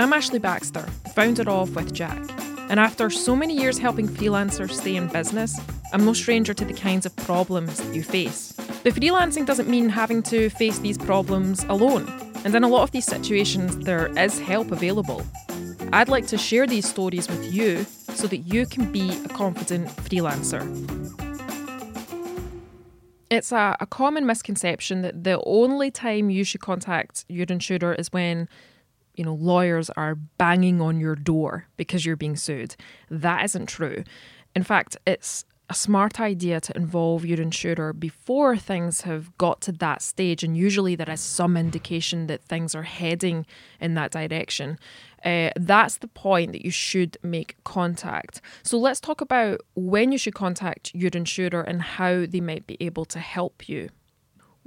I'm Ashley Baxter, founder of With Jack, and after so many years helping freelancers stay in business, I'm no stranger to the kinds of problems that you face. But freelancing doesn't mean having to face these problems alone, and in a lot of these situations, there is help available. I'd like to share these stories with you so that you can be a confident freelancer. It's a, a common misconception that the only time you should contact your insurer is when you know, lawyers are banging on your door because you're being sued. That isn't true. In fact, it's a smart idea to involve your insurer before things have got to that stage, and usually there is some indication that things are heading in that direction. Uh, that's the point that you should make contact. So let's talk about when you should contact your insurer and how they might be able to help you.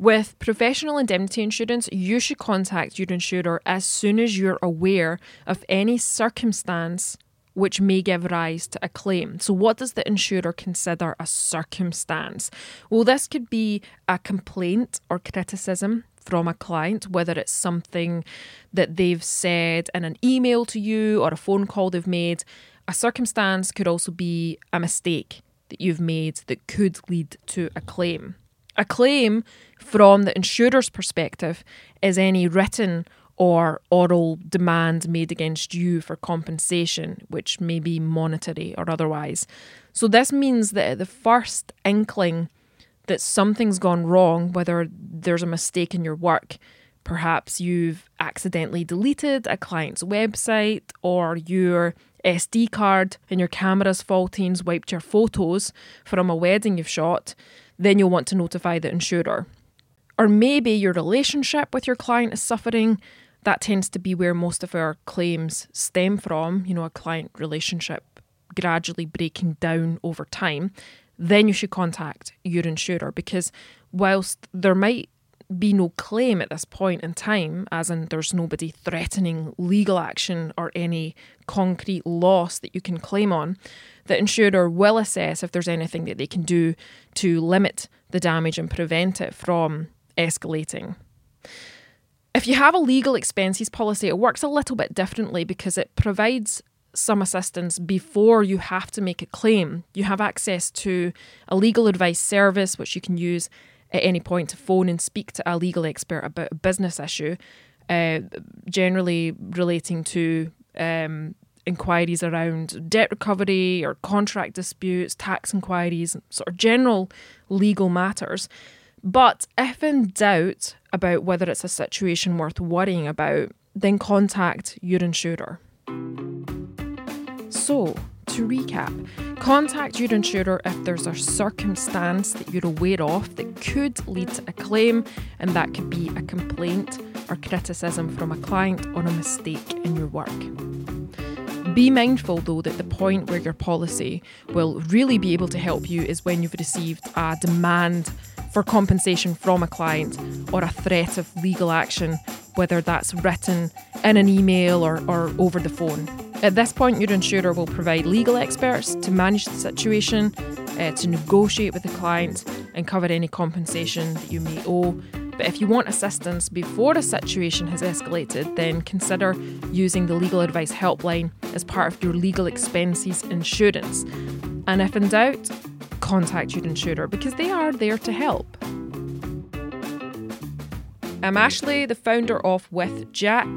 With professional indemnity insurance, you should contact your insurer as soon as you're aware of any circumstance which may give rise to a claim. So, what does the insurer consider a circumstance? Well, this could be a complaint or criticism from a client, whether it's something that they've said in an email to you or a phone call they've made. A circumstance could also be a mistake that you've made that could lead to a claim. A claim from the insurer's perspective is any written or oral demand made against you for compensation, which may be monetary or otherwise. So, this means that at the first inkling that something's gone wrong, whether there's a mistake in your work, perhaps you've accidentally deleted a client's website, or your SD card in your camera's faulty and wiped your photos from a wedding you've shot, then you'll want to notify the insurer. Or maybe your relationship with your client is suffering. That tends to be where most of our claims stem from, you know, a client relationship gradually breaking down over time. Then you should contact your insurer because whilst there might be no claim at this point in time, as in there's nobody threatening legal action or any concrete loss that you can claim on, the insurer will assess if there's anything that they can do to limit the damage and prevent it from escalating. If you have a legal expenses policy, it works a little bit differently because it provides some assistance before you have to make a claim. You have access to a legal advice service which you can use at any point to phone and speak to a legal expert about a business issue, uh, generally relating to um, inquiries around debt recovery or contract disputes, tax inquiries, sort of general legal matters. But if in doubt about whether it's a situation worth worrying about, then contact your insurer. So, to recap, contact your insurer if there's a circumstance that you're aware of that could lead to a claim, and that could be a complaint or criticism from a client or a mistake in your work. Be mindful though that the point where your policy will really be able to help you is when you've received a demand for compensation from a client or a threat of legal action, whether that's written in an email or, or over the phone. At this point, your insurer will provide legal experts to manage the situation, uh, to negotiate with the client, and cover any compensation that you may owe. But if you want assistance before a situation has escalated, then consider using the legal advice helpline as part of your legal expenses insurance. And if in doubt, contact your insurer because they are there to help. I'm Ashley, the founder of With Jack.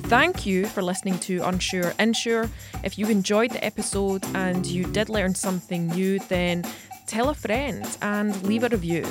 Thank you for listening to Unsure Insure. If you enjoyed the episode and you did learn something new, then tell a friend and leave a review.